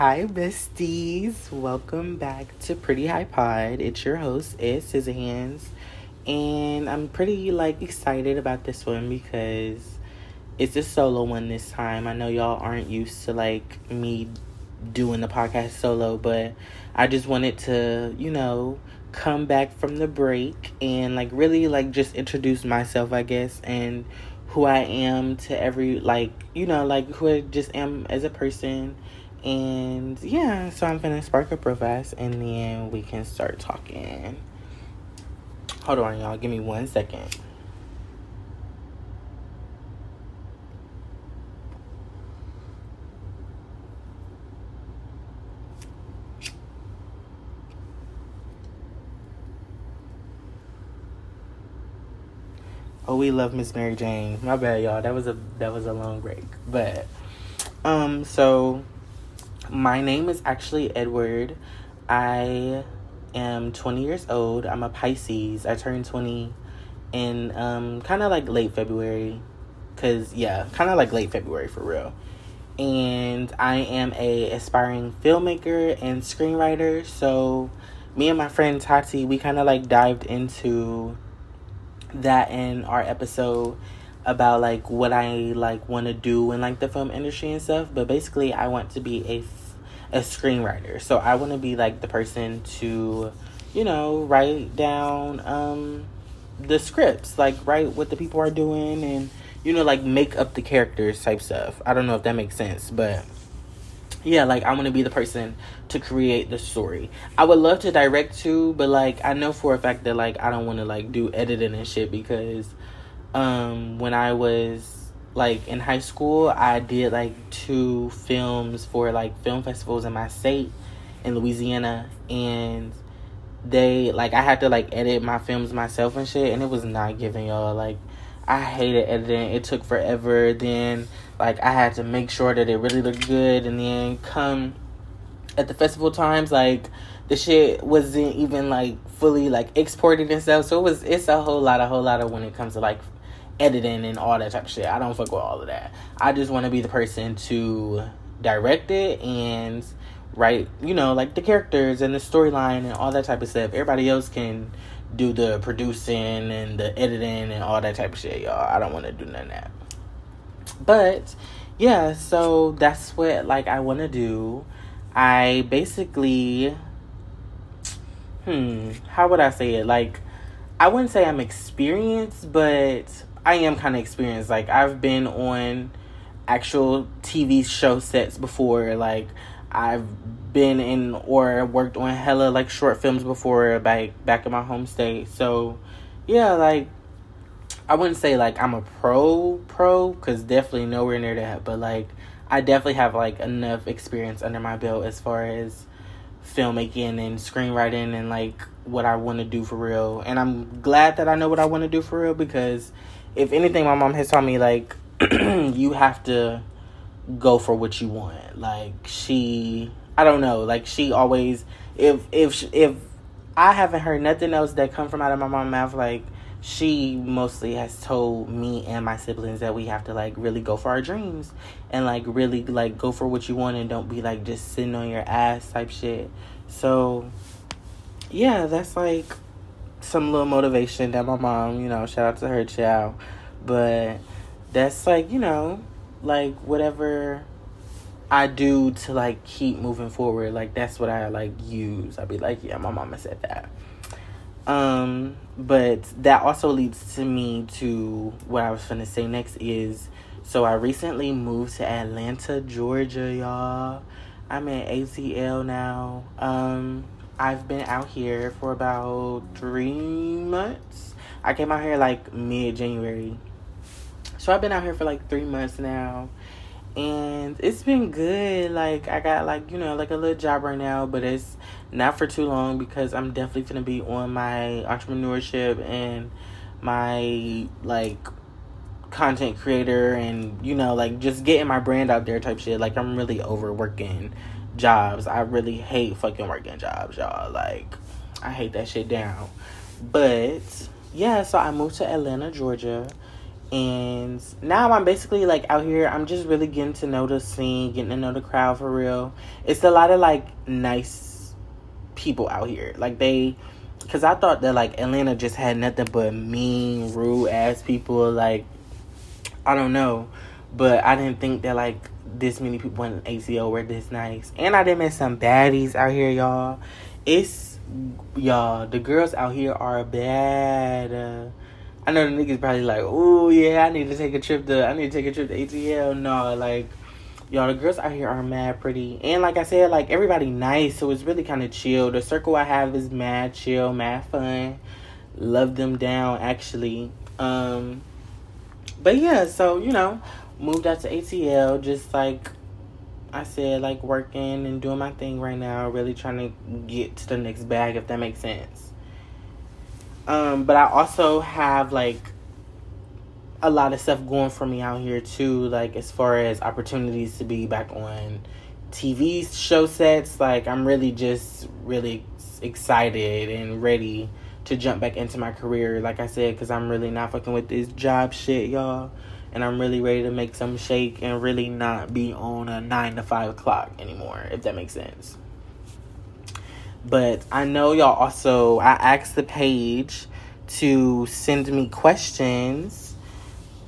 Hi, besties. Welcome back to Pretty High Pod. It's your host, Ed Scissorhands. And I'm pretty, like, excited about this one because it's a solo one this time. I know y'all aren't used to, like, me doing the podcast solo, but I just wanted to, you know, come back from the break and, like, really, like, just introduce myself, I guess, and who I am to every, like, you know, like, who I just am as a person and yeah, so I'm gonna spark up real fast and then we can start talking. Hold on, y'all. Give me one second. Oh, we love Miss Mary Jane. My bad, y'all. That was a that was a long break, but um, so my name is actually Edward. I am 20 years old. I'm a Pisces. I turned 20 in um, kind of like late February. Cause yeah, kind of like late February for real. And I am a aspiring filmmaker and screenwriter. So me and my friend Tati, we kind of like dived into that in our episode about like what I like want to do in like the film industry and stuff. But basically, I want to be a a screenwriter. So I want to be like the person to, you know, write down um, the scripts, like write what the people are doing, and you know, like make up the characters type stuff. I don't know if that makes sense, but yeah, like I want to be the person to create the story. I would love to direct too, but like I know for a fact that like I don't want to like do editing and shit because um when I was like in high school i did like two films for like film festivals in my state in louisiana and they like i had to like edit my films myself and shit and it was not giving y'all. Like i hated editing. It took forever. Then like i had to make sure that it really looked good and then come at the festival times like the shit wasn't even like fully like exported and stuff. So it was it's a whole lot a whole lot of when it comes to like editing and all that type of shit. I don't fuck with all of that. I just want to be the person to direct it and write, you know, like the characters and the storyline and all that type of stuff. Everybody else can do the producing and the editing and all that type of shit, y'all. I don't want to do none of that. But yeah, so that's what like I want to do. I basically hmm, how would I say it? Like I wouldn't say I'm experienced, but I am kind of experienced. Like I've been on actual TV show sets before. Like I've been in or worked on hella like short films before back back in my home state. So yeah, like I wouldn't say like I'm a pro pro because definitely nowhere near that. But like I definitely have like enough experience under my belt as far as filmmaking and screenwriting and like what I want to do for real. And I'm glad that I know what I want to do for real because if anything, my mom has taught me like you have to go for what you want. Like she, I don't know. Like she always, if if if I haven't heard nothing else that come from out of my mom's mouth, like she mostly has told me and my siblings that we have to like really go for our dreams and like really like go for what you want and don't be like just sitting on your ass type shit. So yeah, that's like some little motivation that my mom, you know, shout out to her child. But that's like, you know, like whatever I do to like keep moving forward, like that's what I like use. I'd be like, yeah, my mama said that. Um, but that also leads to me to what I was gonna say next is so I recently moved to Atlanta, Georgia, y'all. I'm in ATL now. Um, I've been out here for about three months. I came out here like mid January. So I've been out here for like three months now. And it's been good. Like I got like, you know, like a little job right now, but it's not for too long because I'm definitely gonna be on my entrepreneurship and my like content creator and you know like just getting my brand out there type shit like i'm really overworking jobs. I really hate fucking working jobs, y'all. Like, I hate that shit down. But yeah, so I moved to Atlanta, Georgia, And now I'm basically like out here. I'm just really getting to know the scene, getting to know the crowd for real. It's a lot of like nice people out here. Like they, because I thought that like Atlanta just had nothing but mean, rude ass people. Like I don't know, but I didn't think that like this many people in ATL were this nice. And I did met some baddies out here, y'all. It's y'all. The girls out here are bad. Uh, I know the niggas probably like, oh yeah, I need to take a trip to I need to take a trip to ATL. No, like y'all, the girls out here are mad pretty, and like I said, like everybody nice, so it's really kind of chill. The circle I have is mad chill, mad fun. Love them down actually. Um, but yeah, so you know, moved out to ATL, just like I said, like working and doing my thing right now, really trying to get to the next bag, if that makes sense. Um, but I also have like a lot of stuff going for me out here too, like as far as opportunities to be back on TV show sets. Like I'm really just really excited and ready to jump back into my career. Like I said, because I'm really not fucking with this job shit, y'all. And I'm really ready to make some shake and really not be on a nine to five clock anymore, if that makes sense. But I know y'all also, I asked the page to send me questions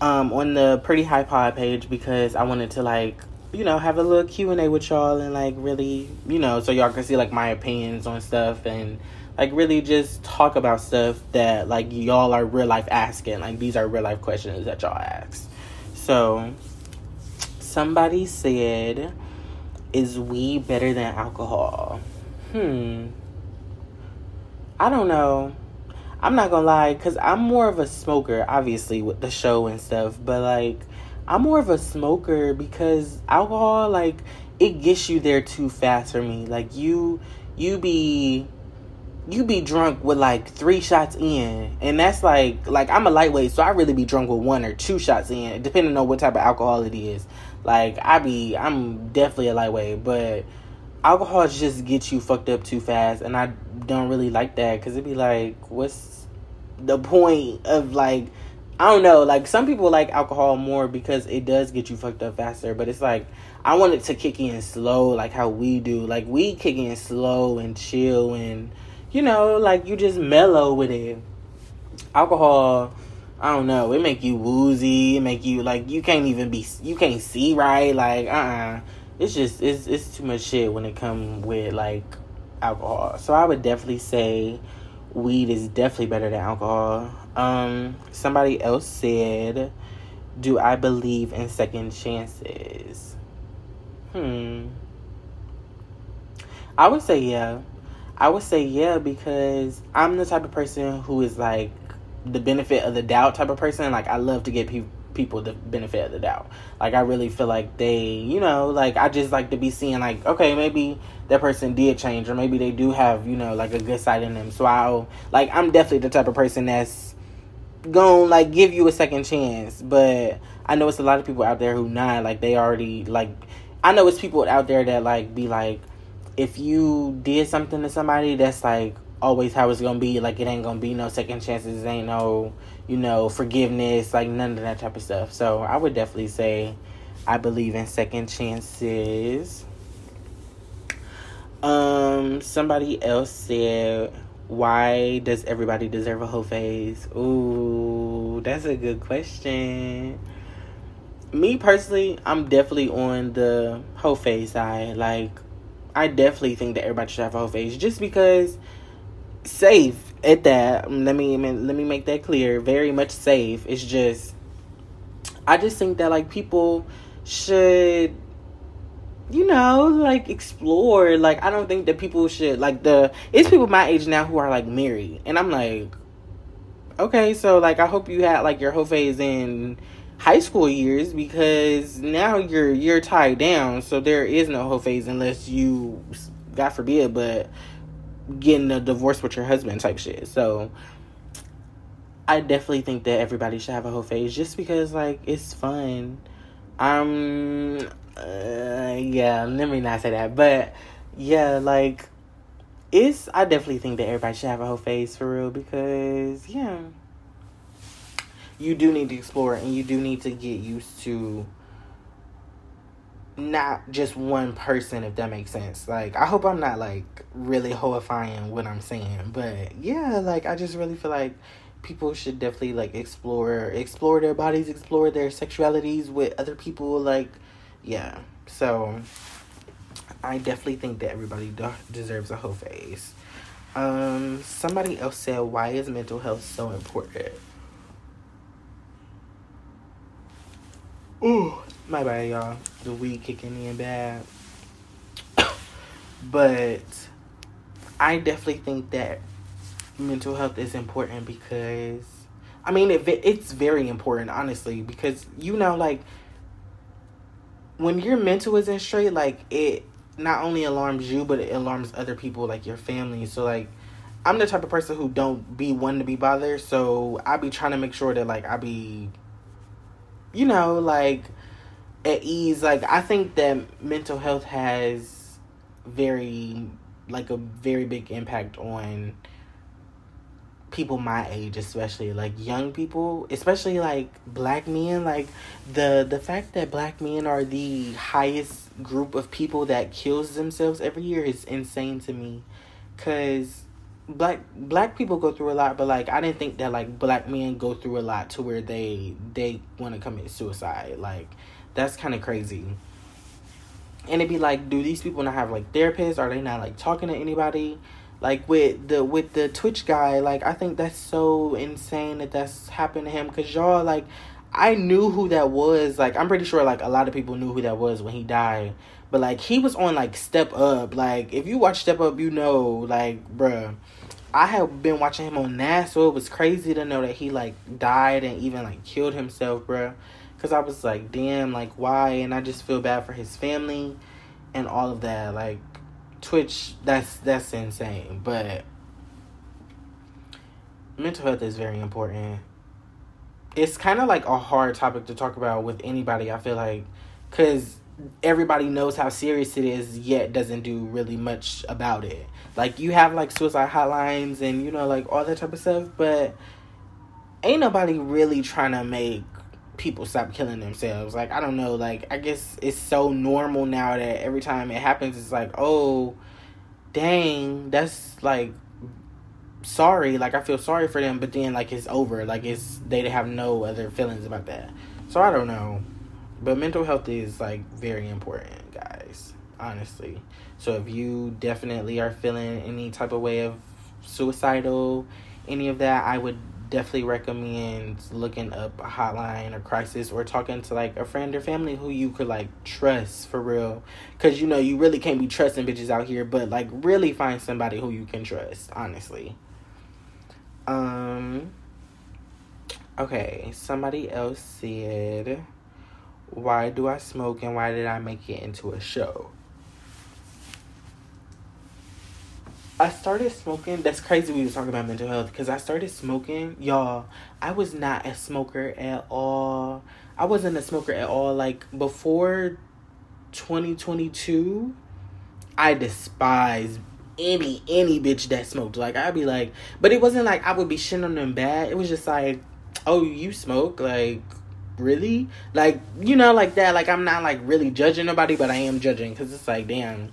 um, on the Pretty High Pod page because I wanted to, like, you know, have a little Q&A with y'all and, like, really, you know, so y'all can see, like, my opinions on stuff and, like, really just talk about stuff that, like, y'all are real life asking. Like, these are real life questions that y'all ask. So, somebody said, is weed better than alcohol? Hmm. I don't know. I'm not gonna lie, cause I'm more of a smoker, obviously with the show and stuff. But like, I'm more of a smoker because alcohol, like, it gets you there too fast for me. Like you, you be, you be drunk with like three shots in, and that's like, like I'm a lightweight, so I really be drunk with one or two shots in, depending on what type of alcohol it is. Like I be, I'm definitely a lightweight, but alcohol just gets you fucked up too fast, and I don't really like that because it'd be like, what's the point of like, I don't know. Like some people like alcohol more because it does get you fucked up faster, but it's like I want it to kick in slow, like how we do. Like we kick in slow and chill, and you know, like you just mellow with it. Alcohol. I don't know. It make you woozy. It make you like you can't even be. You can't see right. Like uh. uh it's just it's it's too much shit when it come with like alcohol. So I would definitely say weed is definitely better than alcohol. Um, somebody else said, "Do I believe in second chances?" Hmm. I would say yeah. I would say yeah because I'm the type of person who is like the benefit of the doubt type of person. Like I love to get people people the benefit of the doubt. Like I really feel like they, you know, like I just like to be seeing like, okay, maybe that person did change or maybe they do have, you know, like a good side in them. So I'll like I'm definitely the type of person that's going like give you a second chance. But I know it's a lot of people out there who not like they already like I know it's people out there that like be like if you did something to somebody that's like always how it's gonna be. Like it ain't gonna be no second chances. Ain't no you know forgiveness. Like none of that type of stuff. So I would definitely say I believe in second chances. Um, somebody else said, "Why does everybody deserve a whole face?" Ooh, that's a good question. Me personally, I'm definitely on the whole face side. Like, I definitely think that everybody should have a whole face, just because safe at that. Mm, let me let me make that clear. Very much safe. It's just I just think that like people should you know, like explore. Like I don't think that people should like the it's people my age now who are like married. And I'm like okay, so like I hope you had like your whole phase in high school years because now you're you're tied down so there is no whole phase unless you god forbid but getting a divorce with your husband type shit. So I definitely think that everybody should have a whole phase just because like it's fun. Um uh, yeah, let me not say that. But yeah, like it's I definitely think that everybody should have a whole phase for real because yeah. You do need to explore and you do need to get used to not just one person if that makes sense. Like i hope i'm not like really horrifying what i'm saying but yeah like i just really feel like people should definitely like explore explore their bodies explore their sexualities with other people like yeah. So i definitely think that everybody do- deserves a whole face. Um somebody else said why is mental health so important Ooh, my bad, y'all. The weed kicking me in bad. but I definitely think that mental health is important because I mean it, it's very important honestly because you know like when your mental isn't straight like it not only alarms you but it alarms other people like your family so like I'm the type of person who don't be one to be bothered so I be trying to make sure that like I be you know, like at ease. Like I think that mental health has very like a very big impact on people my age especially like young people especially like black men like the the fact that black men are the highest group of people that kills themselves every year is insane to me cuz black black people go through a lot but like i didn't think that like black men go through a lot to where they they want to commit suicide. Like that's kind of crazy. And it'd be like do these people not have like therapists? Are they not like talking to anybody? Like with the with the twitch guy like i think that's so insane that that's happened to him. Because y'all like i knew who that was. Like i'm pretty sure like a lot of people knew who that was when he died but like he was on like step up like if you watch step up you know like bruh I have been watching him on that, so it was crazy to know that he like died and even like killed himself, bro. Cause I was like, damn, like why? And I just feel bad for his family and all of that. Like Twitch, that's that's insane. But mental health is very important. It's kind of like a hard topic to talk about with anybody. I feel like, cause everybody knows how serious it is, yet doesn't do really much about it. Like you have like suicide hotlines and you know like all that type of stuff, but ain't nobody really trying to make people stop killing themselves. Like I don't know, like I guess it's so normal now that every time it happens it's like, "Oh, dang, that's like sorry, like I feel sorry for them, but then like it's over. Like it's they have no other feelings about that." So I don't know. But mental health is like very important, guys. Honestly. So if you definitely are feeling any type of way of suicidal, any of that, I would definitely recommend looking up a hotline or crisis or talking to like a friend or family who you could like trust for real because you know you really can't be trusting bitches out here but like really find somebody who you can trust honestly um okay somebody else said why do I smoke and why did I make it into a show? I started smoking. That's crazy we were talking about mental health because I started smoking. Y'all, I was not a smoker at all. I wasn't a smoker at all. Like before 2022, I despise any any bitch that smoked. Like I'd be like, but it wasn't like I would be shitting on them bad. It was just like, oh, you smoke, like really? Like you know like that like i'm not like really judging nobody but i am judging because it's like damn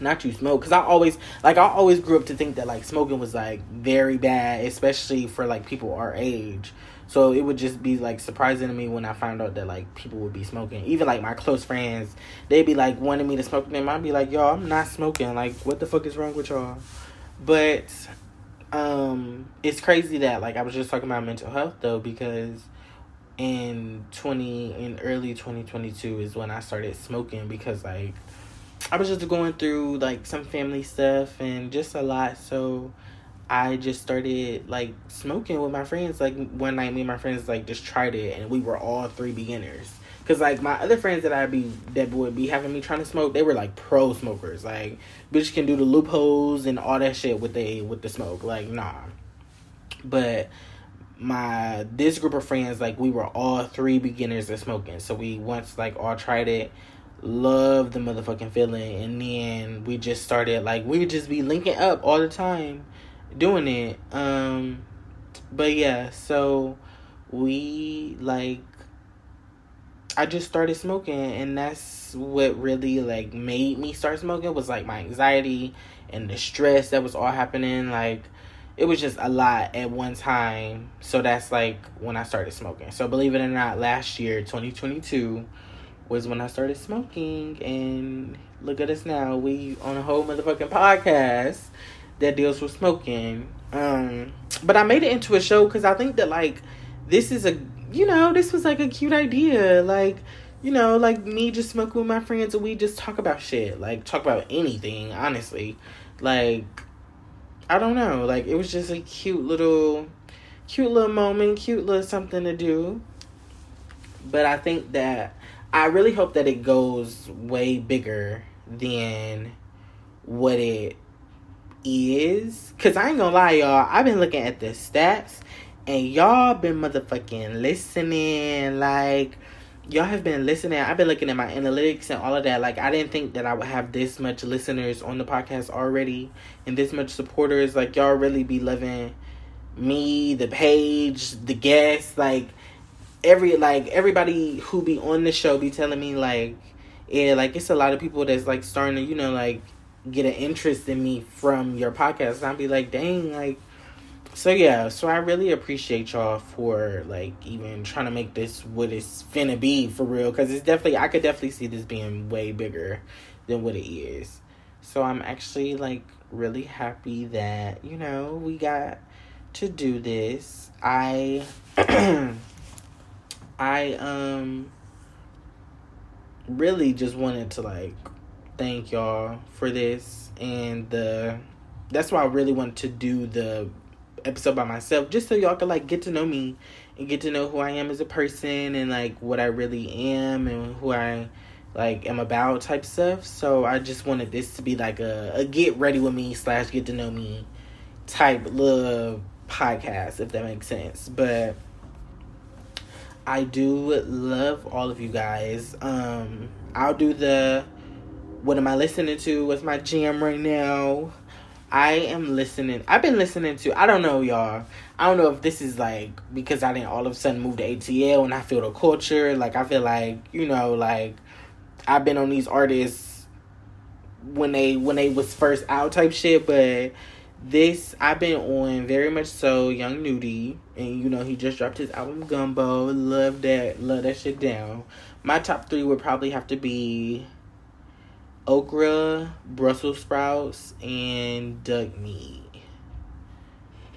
not you smoke. Because i always like i always grew up to think that like smoking was like very bad especially for like people our age. So it would just be like surprising to me when i found out that like people would be smoking. Even like my close friends they'd be like wanting me to smoke them i'd be like y'all i'm not smoking. Like what the fuck is wrong with y'all? But um it's crazy that like i was just talking about mental health though because in 20 in early 2022 is when I started smoking because like I was just going through like some family stuff and just a lot so I just started like smoking with my friends like one night me and my friends like just tried it and we were all three beginners Cause like my other friends that I be that would be having me trying to smoke, they were like pro smokers. Like bitch can do the loopholes and all that shit with they with the smoke. Like nah. But my this group of friends like we were all three beginners at smoking. So we once like all tried it loved the motherfucking feeling and then we just started like we would just be linking up all the time doing it um but yeah so we like I just started smoking and that's what really like made me start smoking was like my anxiety and the stress that was all happening like it was just a lot at one time. So that's like when I started smoking. So believe it or not, last year, 2022, was when I started smoking. And look at us now. We on a whole motherfucking podcast that deals with smoking. Um, but I made it into a show because I think that like this is a you know this was like a cute idea like you know like me just smoking with my friends and we just talk about shit like talk about anything honestly like I don't know. Like it was just a cute little cute little moment, cute little something to do. But I think that I really hope that it goes way bigger than what it is. Cause I ain't gonna lie, y'all. I've been looking at the stats and y'all been motherfucking listening like y'all have been listening. I've been looking at my analytics and all of that. Like I didn't think that I would have this much listeners on the podcast already and this much supporters. Like y'all really be loving me, the page, the guests, like every like everybody who be on the show be telling me like yeah, like it's a lot of people that's like starting to, you know, like get an interest in me from your podcast. And I'll be like, dang, like so yeah, so I really appreciate y'all for like even trying to make this what it's finna be for real. Cause it's definitely I could definitely see this being way bigger than what it is. So I'm actually like really happy that, you know, we got to do this. I I um really just wanted to like thank y'all for this and the that's why I really wanted to do the episode by myself just so y'all can like get to know me and get to know who I am as a person and like what I really am and who I like am about type stuff. So I just wanted this to be like a, a get ready with me slash get to know me type little podcast if that makes sense. But I do love all of you guys. Um I'll do the what am I listening to? What's my jam right now? I am listening. I've been listening to. I don't know, y'all. I don't know if this is like because I didn't all of a sudden move to ATL and I feel the culture. Like I feel like you know, like I've been on these artists when they when they was first out type shit, but this I've been on very much so Young Nudy, and you know he just dropped his album Gumbo. Love that, love that shit down. My top three would probably have to be okra, Brussels sprouts, and duck meat.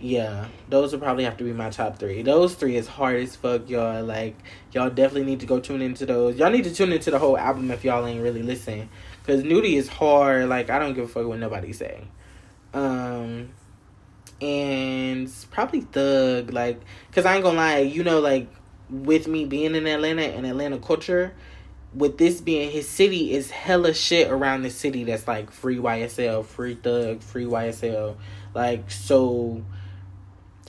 Yeah, those would probably have to be my top three. Those three is hard as fuck, y'all. Like, y'all definitely need to go tune into those. Y'all need to tune into the whole album if y'all ain't really listening. Cause Nudy is hard. Like, I don't give a fuck what nobody say. Um, and probably Thug. Like, cause I ain't gonna lie, you know, like with me being in Atlanta and Atlanta culture, with this being his city is hella shit around the city that's like free YSL, free thug, free YSL. Like so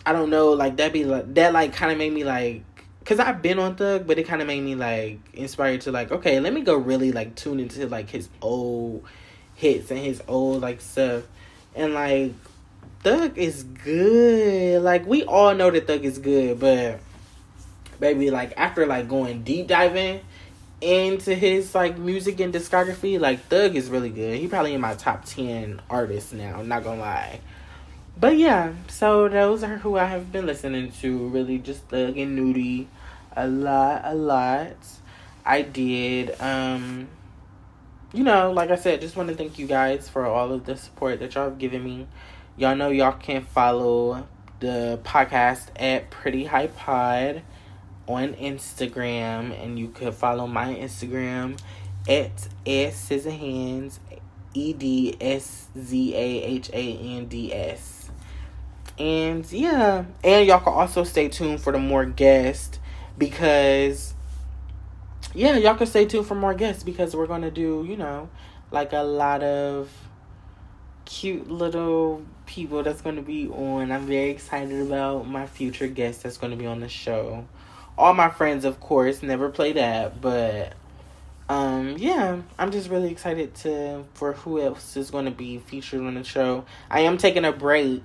I don't know, like that be like that like kinda made me like cause I've been on Thug, but it kinda made me like inspired to like, okay, let me go really like tune into like his old hits and his old like stuff. And like Thug is good. Like we all know that Thug is good, but baby, like after like going deep diving into his like music and discography, like Thug is really good. He probably in my top ten artists now. I'm not gonna lie. But yeah, so those are who I have been listening to. Really, just Thug and Nudy, a lot, a lot. I did. Um, you know, like I said, just want to thank you guys for all of the support that y'all have given me. Y'all know y'all can follow the podcast at Pretty High Pod on Instagram, and you could follow my Instagram at S Scissorhands, E D S Z A H A N D S. And yeah, and y'all can also stay tuned for the more guests because yeah, y'all can stay tuned for more guests because we're gonna do, you know, like a lot of cute little people that's gonna be on. I'm very excited about my future guests that's gonna be on the show all my friends, of course, never play that, but um, yeah, I'm just really excited to for who else is going to be featured on the show. I am taking a break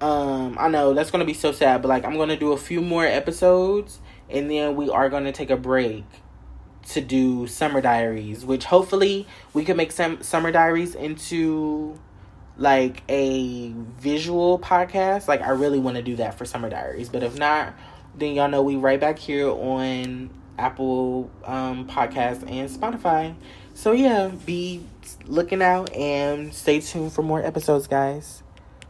Um, I know that's gonna be so sad, but like I'm gonna do a few more episodes and then we are gonna take a break to do summer diaries, which hopefully we can make some summer diaries into like a visual podcast. Like I really want to do that for summer diaries, but if not, then y'all know we right back here on Apple um podcast and Spotify. So yeah, be looking out and stay tuned for more episodes, guys.